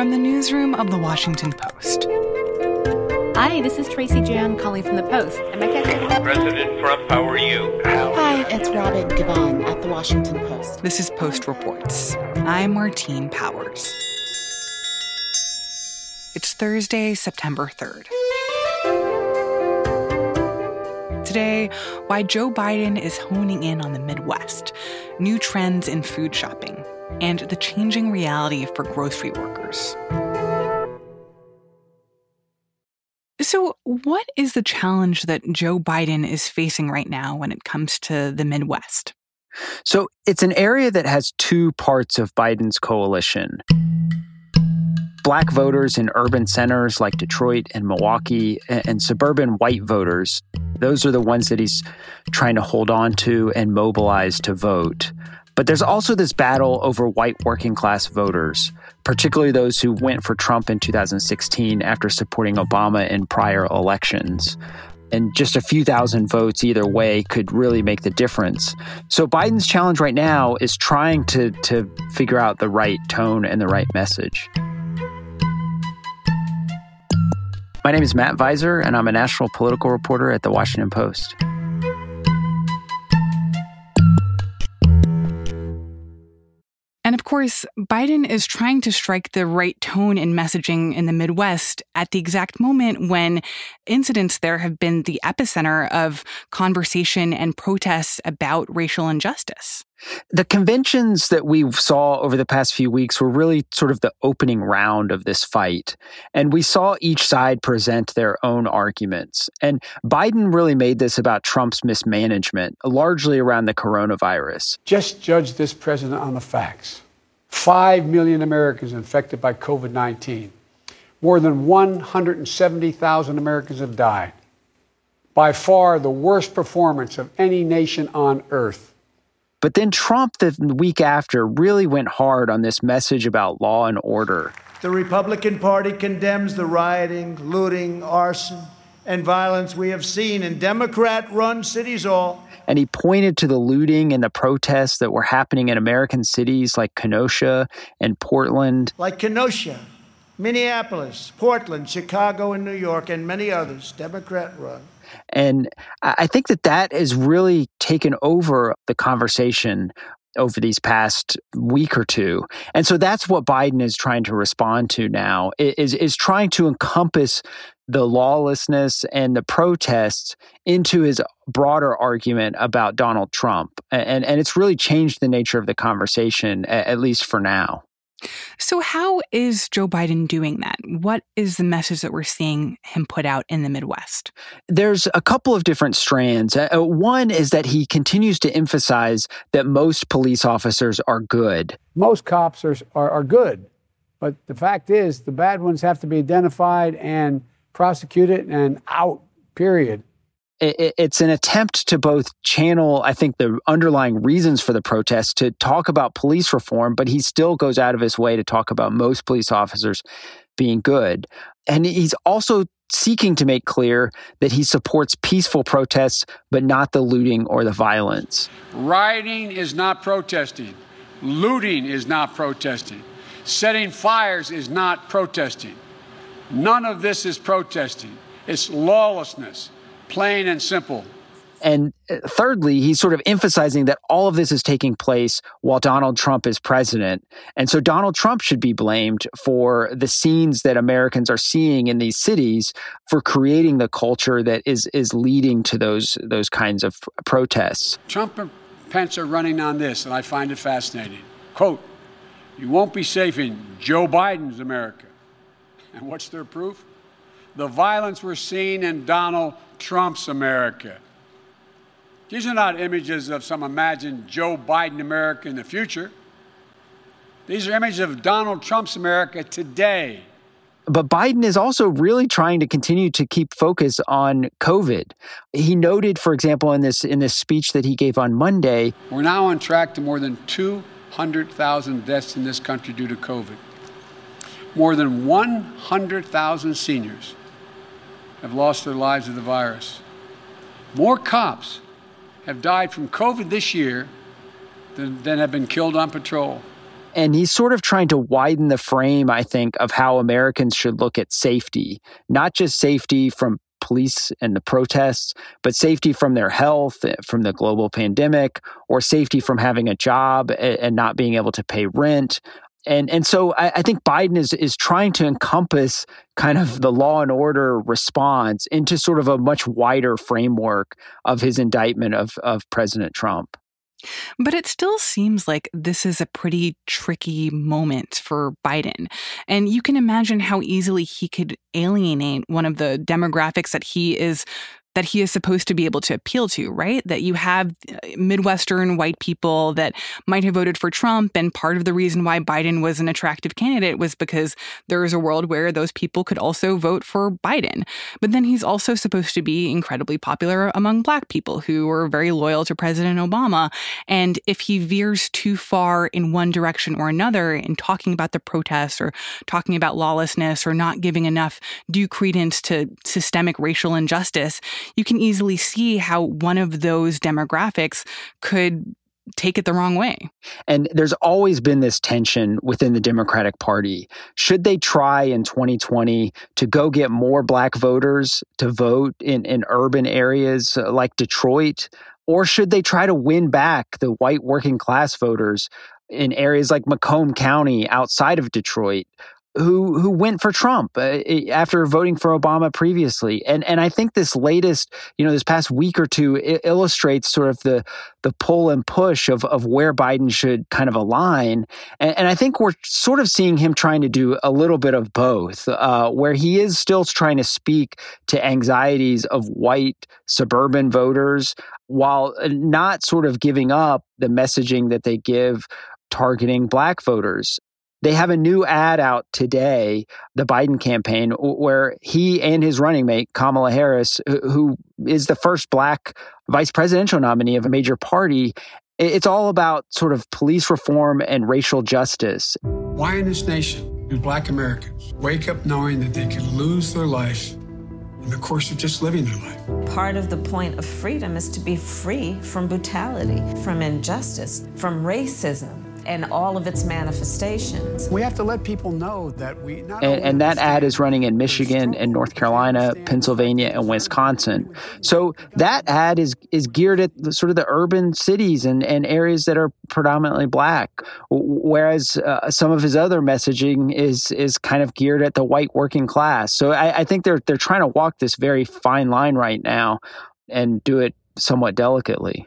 From the newsroom of The Washington Post. Hi, this is Tracy Jan calling from The Post. Am I catching? President Trump, how are you? Hi, it's Robin Givhan at The Washington Post. This is Post Reports. I'm Martine Powers. It's Thursday, September 3rd. Today, why Joe Biden is honing in on the Midwest, new trends in food shopping, and the changing reality for grocery workers. So, what is the challenge that Joe Biden is facing right now when it comes to the Midwest? So, it's an area that has two parts of Biden's coalition. Black voters in urban centers like Detroit and Milwaukee, and suburban white voters those are the ones that he's trying to hold on to and mobilize to vote. But there's also this battle over white working class voters, particularly those who went for Trump in 2016 after supporting Obama in prior elections. And just a few thousand votes either way could really make the difference. So Biden's challenge right now is trying to, to figure out the right tone and the right message. My name is Matt Viser, and I'm a national political reporter at The Washington Post. And of course, Biden is trying to strike the right tone in messaging in the Midwest at the exact moment when incidents there have been the epicenter of conversation and protests about racial injustice. The conventions that we saw over the past few weeks were really sort of the opening round of this fight. And we saw each side present their own arguments. And Biden really made this about Trump's mismanagement, largely around the coronavirus. Just judge this president on the facts 5 million Americans infected by COVID 19. More than 170,000 Americans have died. By far the worst performance of any nation on earth. But then Trump, the week after, really went hard on this message about law and order. The Republican Party condemns the rioting, looting, arson, and violence we have seen in Democrat run cities all. And he pointed to the looting and the protests that were happening in American cities like Kenosha and Portland. Like Kenosha, Minneapolis, Portland, Chicago, and New York, and many others, Democrat run. And I think that that has really taken over the conversation over these past week or two. And so that's what Biden is trying to respond to now is is trying to encompass the lawlessness and the protests into his broader argument about Donald Trump. And and it's really changed the nature of the conversation at least for now. So, how is Joe Biden doing that? What is the message that we're seeing him put out in the Midwest? There's a couple of different strands. Uh, uh, one is that he continues to emphasize that most police officers are good. Most cops are, are, are good. But the fact is, the bad ones have to be identified and prosecuted and out, period it's an attempt to both channel, I think, the underlying reasons for the protests to talk about police reform, but he still goes out of his way to talk about most police officers being good. And he's also seeking to make clear that he supports peaceful protests, but not the looting or the violence. Rioting is not protesting, looting is not protesting, setting fires is not protesting. None of this is protesting, it's lawlessness plain and simple. And uh, thirdly, he's sort of emphasizing that all of this is taking place while Donald Trump is president. And so Donald Trump should be blamed for the scenes that Americans are seeing in these cities for creating the culture that is is leading to those those kinds of protests. Trump and Pence are running on this, and I find it fascinating. Quote, you won't be safe in Joe Biden's America. And what's their proof? The violence we're seeing in Donald Trump's America. These are not images of some imagined Joe Biden America in the future. These are images of Donald Trump's America today. But Biden is also really trying to continue to keep focus on COVID. He noted, for example, in this in this speech that he gave on Monday, we're now on track to more than 200,000 deaths in this country due to COVID. More than 100,000 seniors have lost their lives to the virus. More cops have died from COVID this year than, than have been killed on patrol. And he's sort of trying to widen the frame, I think, of how Americans should look at safety, not just safety from police and the protests, but safety from their health, eh, from the global pandemic, or safety from having a job and not being able to pay rent. And and so I, I think Biden is is trying to encompass kind of the law and order response into sort of a much wider framework of his indictment of of President Trump. But it still seems like this is a pretty tricky moment for Biden. And you can imagine how easily he could alienate one of the demographics that he is that he is supposed to be able to appeal to, right? That you have uh, Midwestern white people that might have voted for Trump. And part of the reason why Biden was an attractive candidate was because there is a world where those people could also vote for Biden. But then he's also supposed to be incredibly popular among black people who are very loyal to President Obama. And if he veers too far in one direction or another in talking about the protests or talking about lawlessness or not giving enough due credence to systemic racial injustice, you can easily see how one of those demographics could take it the wrong way. And there's always been this tension within the Democratic Party. Should they try in 2020 to go get more black voters to vote in, in urban areas uh, like Detroit? Or should they try to win back the white working class voters in areas like Macomb County outside of Detroit who who went for Trump uh, after voting for Obama previously, and and I think this latest, you know, this past week or two illustrates sort of the the pull and push of of where Biden should kind of align, and, and I think we're sort of seeing him trying to do a little bit of both, uh, where he is still trying to speak to anxieties of white suburban voters while not sort of giving up the messaging that they give targeting black voters. They have a new ad out today, the Biden campaign, where he and his running mate, Kamala Harris, who is the first black vice presidential nominee of a major party, it's all about sort of police reform and racial justice. Why in this nation do black Americans wake up knowing that they could lose their life in the course of just living their life? Part of the point of freedom is to be free from brutality, from injustice, from racism and all of its manifestations. We have to let people know that we and, and, that ad is running in Michigan and North Carolina, Pennsylvania, and Wisconsin. So that ad is is geared at the, sort of the urban cities and, and areas that are predominantly black, whereas uh, some of his other messaging is is kind of geared at the white working class. So I, I think they're they're trying to walk this very fine line right now and do it somewhat delicately.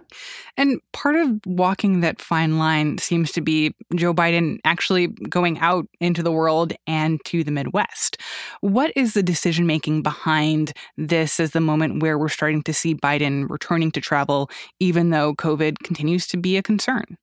And part of walking that fine line seems to be Joe Biden actually going out into the world and to the Midwest. What is the decision making behind this as the moment where we're starting to see Biden returning to travel, even though COVID continues to be a concern?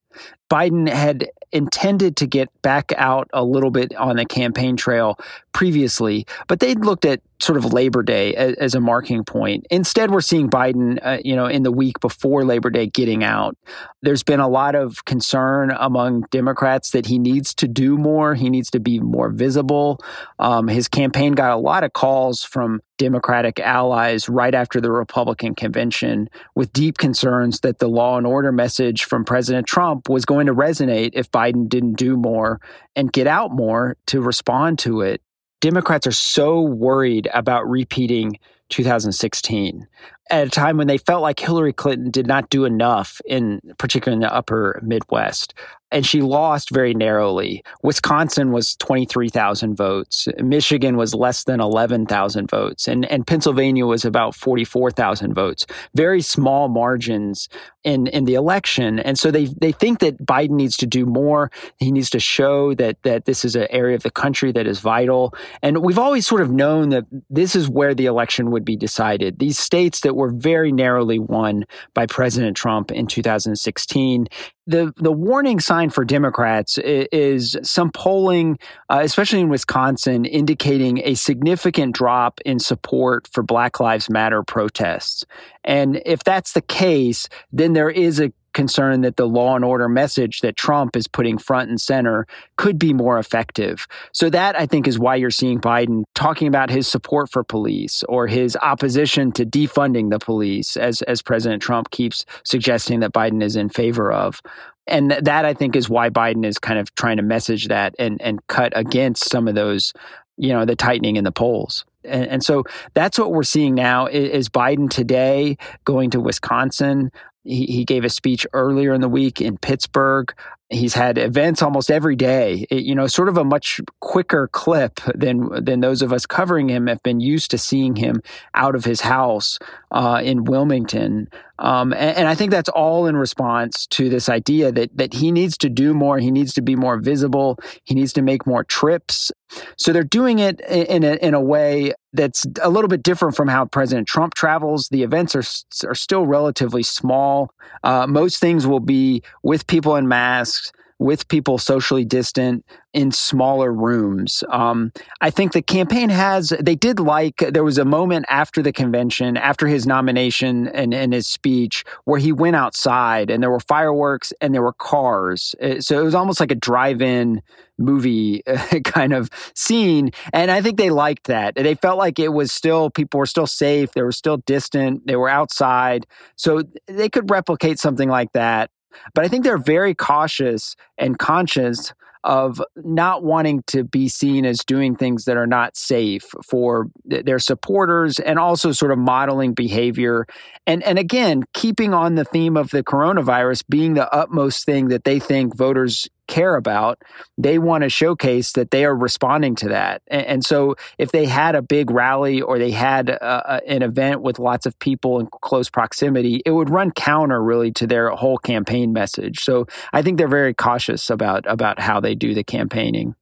Biden had intended to get back out a little bit on the campaign trail previously, but they'd looked at sort of Labor Day as, as a marking point. Instead, we're seeing Biden, uh, you know, in the week before Labor Day getting out. There's been a lot of concern among Democrats that he needs to do more. He needs to be more visible. Um, his campaign got a lot of calls from Democratic allies right after the Republican convention with deep concerns that the law and order message from President Trump was going to resonate if Biden didn't do more and get out more to respond to it. Democrats are so worried about repeating 2016 at a time when they felt like Hillary Clinton did not do enough in particularly in the upper Midwest and she lost very narrowly. Wisconsin was 23,000 votes. Michigan was less than 11,000 votes. And, and Pennsylvania was about 44,000 votes. Very small margins in, in the election. And so they, they think that Biden needs to do more. He needs to show that, that this is an area of the country that is vital. And we've always sort of known that this is where the election would be decided. These states that were very narrowly won by President Trump in 2016 the the warning sign for Democrats is some polling, uh, especially in Wisconsin, indicating a significant drop in support for Black Lives Matter protests. And if that's the case, then there is a concern that the law and order message that Trump is putting front and center could be more effective. So that I think is why you're seeing Biden talking about his support for police or his opposition to defunding the police as as President Trump keeps suggesting that Biden is in favor of. And that I think is why Biden is kind of trying to message that and and cut against some of those, you know, the tightening in the polls. And, and so that's what we're seeing now is, Biden today going to Wisconsin. He, he gave a speech earlier in the week in Pittsburgh He's had events almost every day. It, you know, sort of a much quicker clip than than those of us covering him have been used to seeing him out of his house uh, in Wilmington. Um, and, and, I think that's all in response to this idea that that he needs to do more. He needs to be more visible. He needs to make more trips. So they're doing it in a, in a way that's a little bit different from how President Trump travels. The events are are still relatively small. Uh, most things will be with people in masks with people socially distant in smaller rooms. Um, I think the campaign has, they did like, there was a moment after the convention, after his nomination and, and his speech, where he went outside and there were fireworks and there were cars. Uh, so it was almost like a drive in movie kind of scene. And I think they liked that. They felt like it was still, people were still safe, they were still distant, they were outside. So they could replicate something like that. But I think they're very cautious and conscious of not wanting to be seen as doing things that are not safe for their supporters and also sort of modeling behavior. And and again keeping on the theme of the coronavirus being the utmost thing that they think voters care about, they want to showcase that they are responding to that. And, and so if they had a big rally or they had a, an event with lots of people in close proximity, it would run counter really to their whole campaign message. So I think they're very cautious about about how they do the campaigning.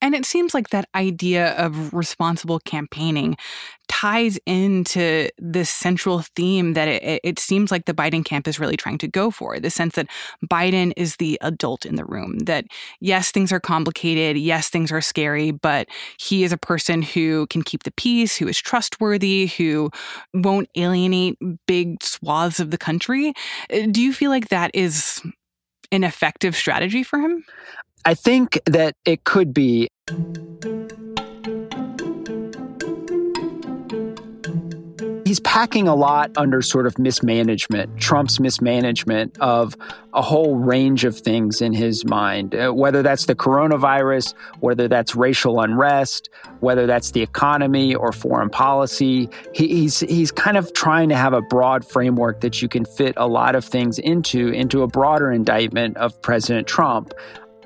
And it seems like that idea of responsible campaigning ties into this central theme that it, it, seems like the Biden camp is really trying to go for the sense that Biden is the adult in the room. That, yes, things are complicated. Yes, things are scary, but he is a person who can keep the peace, who is trustworthy, who won't alienate big swaths of the country. Uh, do you feel like that is an effective strategy for him? I think that it could be. He's packing a lot under sort of mismanagement, Trump's mismanagement of a whole range of things in his mind, uh, whether that's the coronavirus, whether that's racial unrest, whether that's the economy or foreign policy. He, he's, he's kind of trying to have a broad framework that you can fit a lot of things into, into a broader indictment of President Trump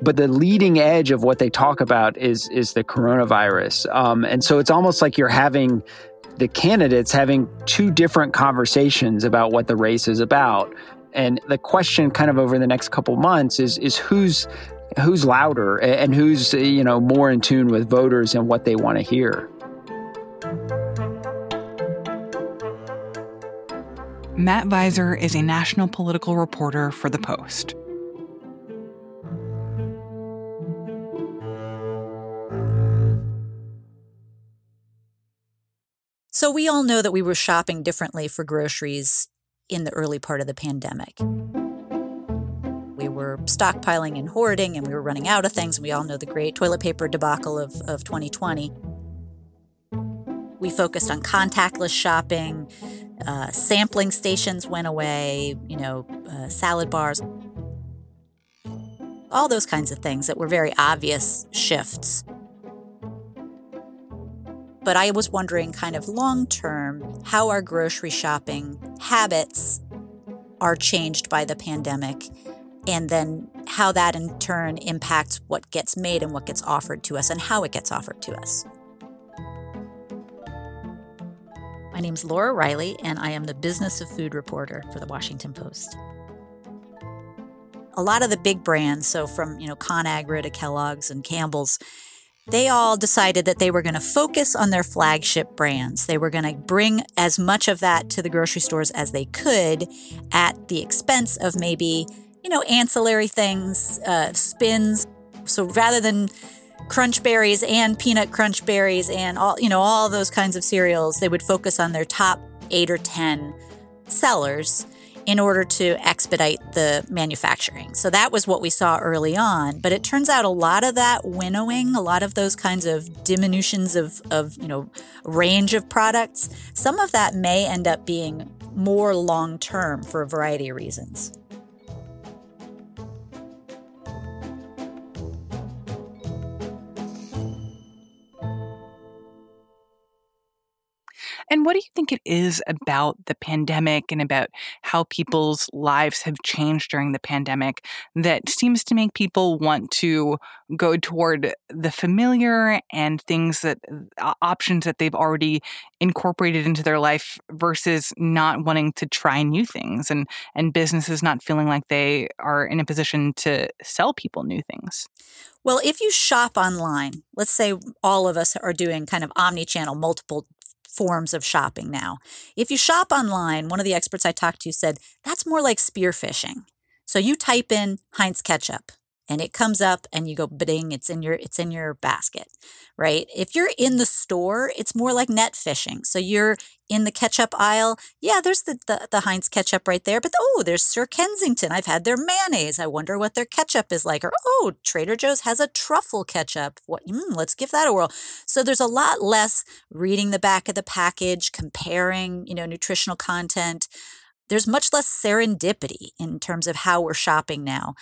but the leading edge of what they talk about is is the coronavirus. Um, and so it's almost like you're having the candidates having two different conversations about what the race is about. And the question, kind of over the next couple months, is is who's who's louder and who's you know more in tune with voters and what they want to hear. Matt Viser is a national political reporter for The Post. So we all know that we were shopping differently for groceries in the early part of the pandemic. We were stockpiling and hoarding, and we were running out of things. We all know the great toilet paper debacle of, of 2020. We focused on contactless shopping. Uh, sampling stations went away, you know, uh, salad bars, all those kinds of things that were very obvious shifts but I was wondering, kind of long term, how our grocery shopping habits are changed by the pandemic, and then how that in turn impacts what gets made and what gets offered to us and how it gets offered to us. My name is Laura Reiley, and I am the Business of Food reporter for the Washington Post. A lot of the big brands, so from you know ConAgra to Kellogg's and Campbell's, they all decided that they were going to focus on their flagship brands. They were going to bring as much of that to the grocery stores as they could at the expense of maybe, you know, ancillary things, uh, spins. So rather than crunch berries and peanut crunch berries and all, you know, all those kinds of cereals, they would focus on their top eight or 10 sellers in order to expedite the manufacturing. So that was what we saw early on. But it turns out a lot of that winnowing, a lot of those kinds of diminutions of, of you know, range of products, some of that may end up being more long term for a variety of reasons. And what do you think it is about the pandemic and about how people's lives have changed during the pandemic that seems to make people want to go toward the familiar and things that uh, options that they've already incorporated into their life versus not wanting to try new things and and businesses not feeling like they are in a position to sell people new things? Well, if you shop online, let's say all of us are doing kind of omni-channel multiple forms of shopping now. If you shop online, one of the experts I talked to said that's more like spearfishing. So you type in Heinz ketchup and it comes up and you go bidding it's in your it's in your basket right? If you're in the store it's more like net fishing. So you're in the ketchup aisle yeah there's the, the, the heinz ketchup right there but oh there's sir kensington. I've had their mayonnaise. I wonder what their ketchup is like. Or oh trader joe's has a truffle ketchup. What mm, let's give that a whirl. So there's a lot less reading the back of the package comparing you know nutritional content. There's much less serendipity in terms of how we're shopping now.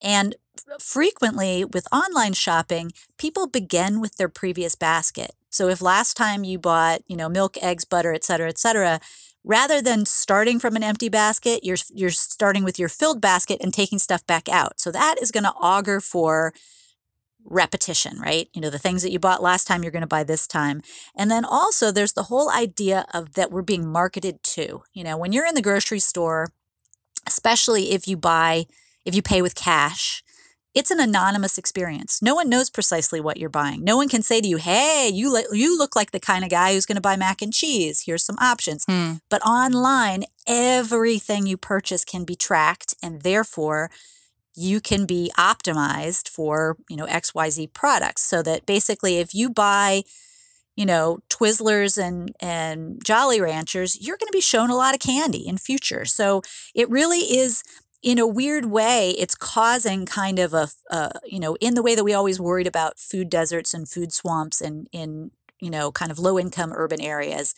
And frequently with online shopping, people begin with their previous basket. So if last time you bought, you know, milk, eggs, butter, et cetera, et cetera, rather than starting from an empty basket, you're you're starting with your filled basket and taking stuff back out. So that is going to augur for repetition, right? You know, the things that you bought last time you're going to buy this time. And then also there's the whole idea of that we're being marketed to. You know, when you're in the grocery store, especially if you buy if you pay with cash, it's an anonymous experience. No one knows precisely what you're buying. No one can say to you, "Hey, you le- you look like the kind of guy who's going to buy mac and cheese. Here's some options." Hmm. But online, everything you purchase can be tracked and therefore you can be optimized for, you know, XYZ products so that basically if you buy you know, Twizzlers and and Jolly Ranchers, you're going to be shown a lot of candy in future. So it really is in a weird way, it's causing kind of a, uh, you know, in the way that we always worried about food deserts and food swamps and in, you know, kind of low income urban areas.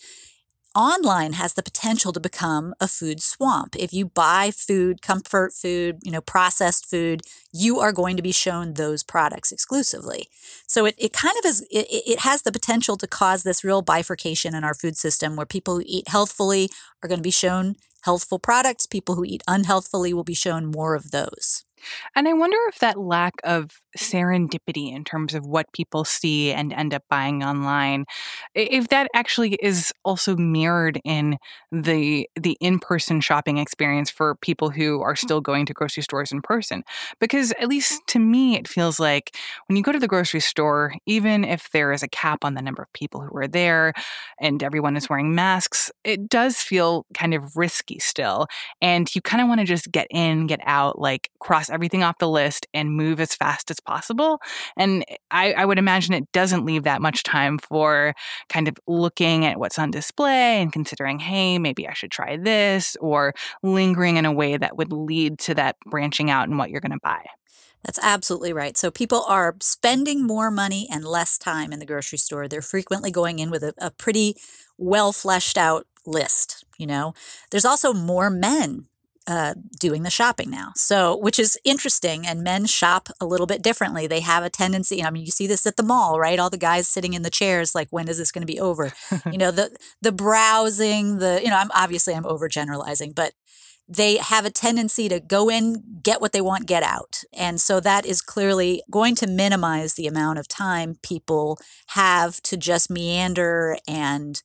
Online has the potential to become a food swamp. If you buy food, comfort food, you know, processed food, you are going to be shown those products exclusively. So it, it kind of is, it, it has the potential to cause this real bifurcation in our food system where people who eat healthfully are going to be shown healthful products. People who eat unhealthfully will be shown more of those. And I wonder if that lack of mm. serendipity in terms of what people see and end up buying online, if that actually is also mirrored in the the in-person shopping experience for people who are mm. still going to grocery stores in person. Because at mm. least to me, it feels like when you go to the grocery store, even if there is a cap on the number of people who are there and everyone is wearing masks, it does feel kind of risky still. And you kind of want to just get in, get out, like cross everything off the list and move as fast as possible. And I, I would imagine it doesn't leave that much time for kind of looking at what's on display and considering, hey, maybe I should try this, or lingering in a way that would lead to that branching out and what you're going to buy. That's absolutely right. So people are spending more money and less time in the grocery store. They're frequently going in with a, a pretty well fleshed out list. You know, there's also more men uh, doing the shopping now. So, which is interesting. And men shop a little bit differently. They have a tendency. I mean, you see this at the mall, right? All the guys sitting in the chairs, like, when is this going to be over? you know, the the browsing, the you know, I'm obviously I'm overgeneralizing, but they have a tendency to go in, get what they want, get out. And so that is clearly going to minimize the amount of time people have to just meander and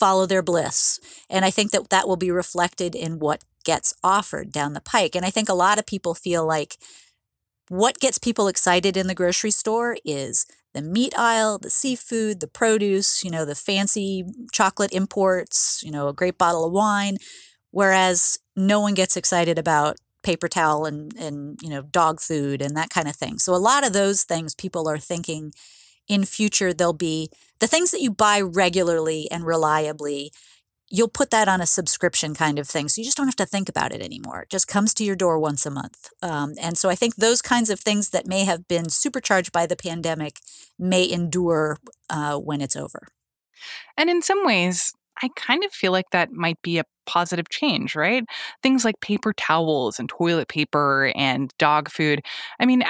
follow their bliss. And I think that that will be reflected in what gets offered down the pike. And I think a lot of people feel like what gets people excited in the grocery store is the meat aisle, the seafood, the produce, you know, the fancy chocolate imports, you know, a great bottle of wine. Whereas no one gets excited about paper towel and, and, you know, dog food and that kind of thing. So a lot of those things people are thinking in future, they'll be the things that you buy regularly and reliably you'll put that on a subscription kind of thing. So you just don't have to think about it anymore. It just comes to your door once a month. Um, and so I think those kinds of things that may have been supercharged by the pandemic may endure uh, when it's over. And in some ways, I kind of feel like that might be a positive change, right? Things like paper towels and toilet paper and dog food. I mean,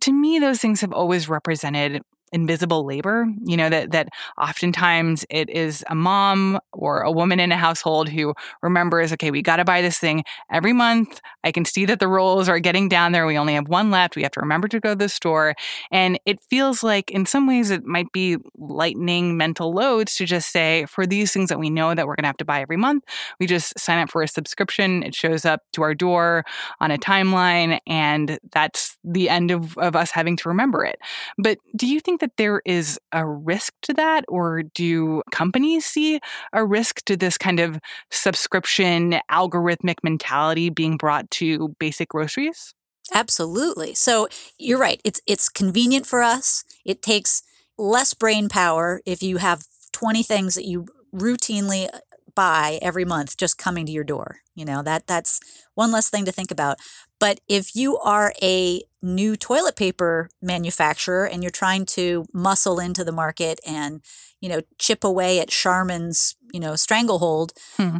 to me, those things have always represented invisible labor, you know, that, that oftentimes it is a mom or a woman in a household who remembers, okay, we got to buy this thing every month. I can see that the rolls are getting down there. We only have one left. We have to remember to go to the store. And it feels like in some ways it might be lightening mental loads to just say, for these things that we know that we're going to have to buy every month, we just sign up for a subscription. It shows up to our door on a timeline, and that's the end of, of us having to remember it. But do you think that there is a risk to that, or do companies see a risk to this kind of subscription algorithmic mentality being brought to basic groceries? Absolutely. So you're right. It's it's convenient for us. It takes less brain power if you have 20 things that you routinely uh, buy every month just coming to your door. You know, that that's one less thing to think about. But if you are a new toilet paper manufacturer and you're trying to muscle into the market and, you know, chip away at Charmin's, you know, stranglehold, hmm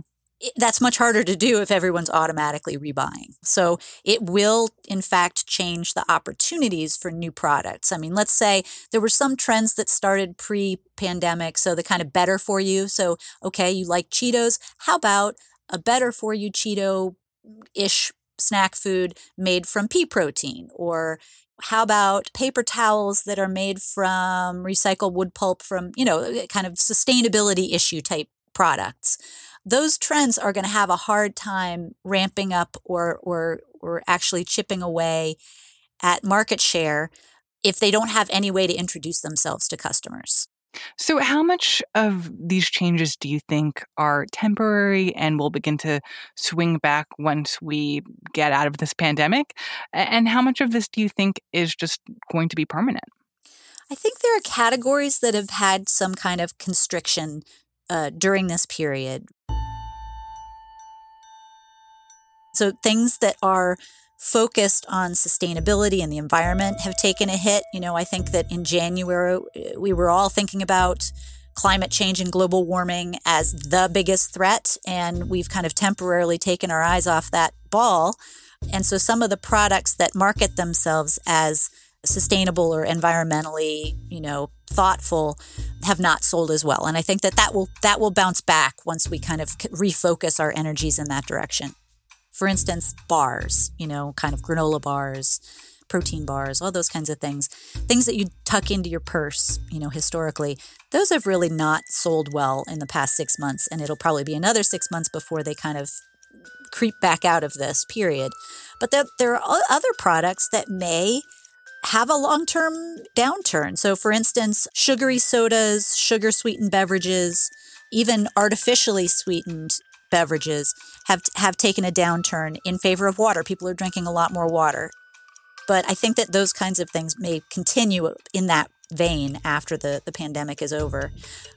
that's much harder to do if everyone's automatically rebuying. So it will, in fact, change the opportunities for new products. I mean, let's say there were some trends that started pre pandemic. So the kind of better for you. So, okay, you like Cheetos. How about a better for you Cheeto ish snack food made from pea protein? Or how about paper towels that are made from recycled wood pulp from, you know, kind of sustainability issue type products? those trends are going to have a hard time ramping up or or or actually chipping away at market share if they don't have any way to introduce themselves to customers. So, how much of these changes do you think are temporary and will begin to swing back once we get out of this pandemic? And how much of this do you think is just going to be permanent? I think there are categories that have had some kind of constriction uh, during this period. So things that are focused on sustainability and the environment have taken a hit. You know, I think that in January, we were all thinking about climate change and global warming as the biggest threat, and we've kind of temporarily taken our eyes off that ball. And so some of the products that market themselves as sustainable or environmentally, you know, thoughtful have not sold as well. And I think that that will that will bounce back once we kind of refocus our energies in that direction. For instance, bars, you know, kind of granola bars, protein bars, all those kinds of things. Things that you tuck into your purse, you know, historically. Those have really not sold well in the past 6 months and it'll probably be another 6 months before they kind of creep back out of this period. But there are other products that may have a long term downturn. So, for instance, sugary sodas, sugar sweetened beverages, even artificially sweetened beverages have have taken a downturn in favor of water. People are drinking a lot more water. But I think that those kinds of things may continue in that vein after the, the pandemic is over.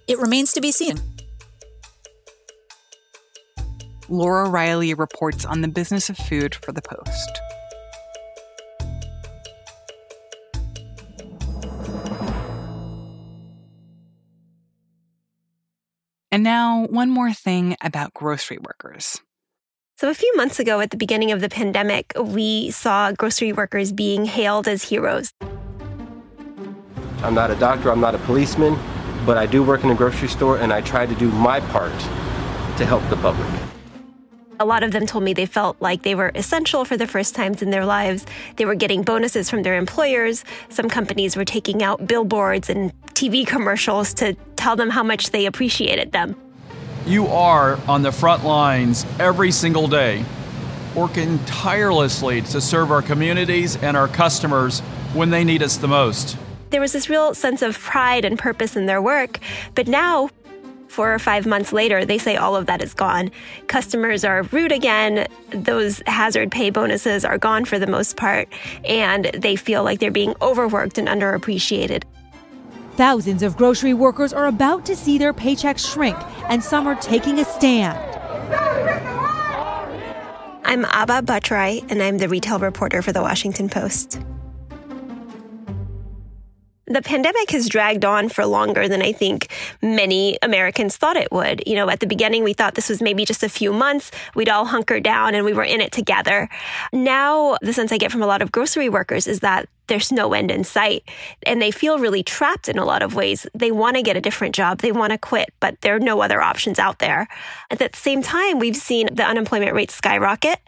It remains to be seen. Laura Reiley reports on the business of food for the Post. And now, one more thing about grocery workers. So, a few months ago, at the beginning of the pandemic, we saw grocery workers being hailed as heroes. I'm not a doctor, I'm not a policeman, but I do work in a grocery store and I try to do my part to help the public. A lot of them told me they felt like they were essential for the first times in their lives. They were getting bonuses from their employers. Some companies were taking out billboards and TV commercials to tell them how much they appreciated them. You are on the front lines every single day, working tirelessly to serve our communities and our customers when they need us the most. There was this real sense of pride and purpose in their work, but now four or five months later, they say all of that is gone. Customers are rude again. Those hazard pay bonuses are gone for the most part, and they feel like they're being overworked and underappreciated. Thousands of grocery workers are about to see their paychecks shrink, and some are taking a stand. I'm Abha Bhattarai, and I'm the retail reporter for the Washington Post. The pandemic has dragged on for longer than I think many Americans thought it would. You know, at the beginning, we thought this was maybe just a few months. We'd all hunker down and we were in it together. Now, the sense I get from a lot of grocery workers is that there's no end in sight. And they feel really trapped in a lot of ways. They want to get a different job, they want to quit, but there are no other options out there. At the same time, we've seen the unemployment rate skyrocket.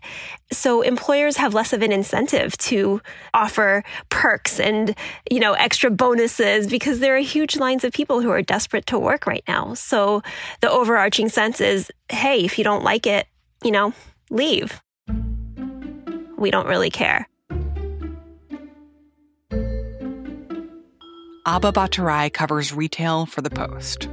So employers have less of an incentive to offer perks and, you know, extra bonuses because there are huge lines of people who are desperate to work right now. So the overarching sense is, hey, if you don't like it, you know, leave. We don't really care. Abha Bhattarai covers retail for The Post.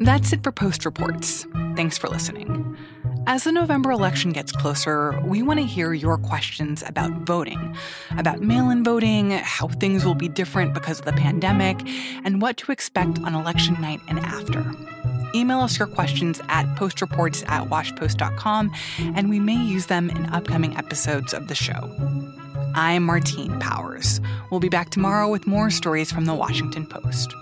That's it for Post Reports. Thanks for listening. As the November election gets closer, we want to hear your questions about voting, about mail in voting, how things will be different because of the pandemic, and what to expect on election night and after. Email us your questions at postreports at washpost.com, and we may use them in upcoming episodes of the show. I'm Martine Powers. We'll be back tomorrow with more stories from the Washington Post.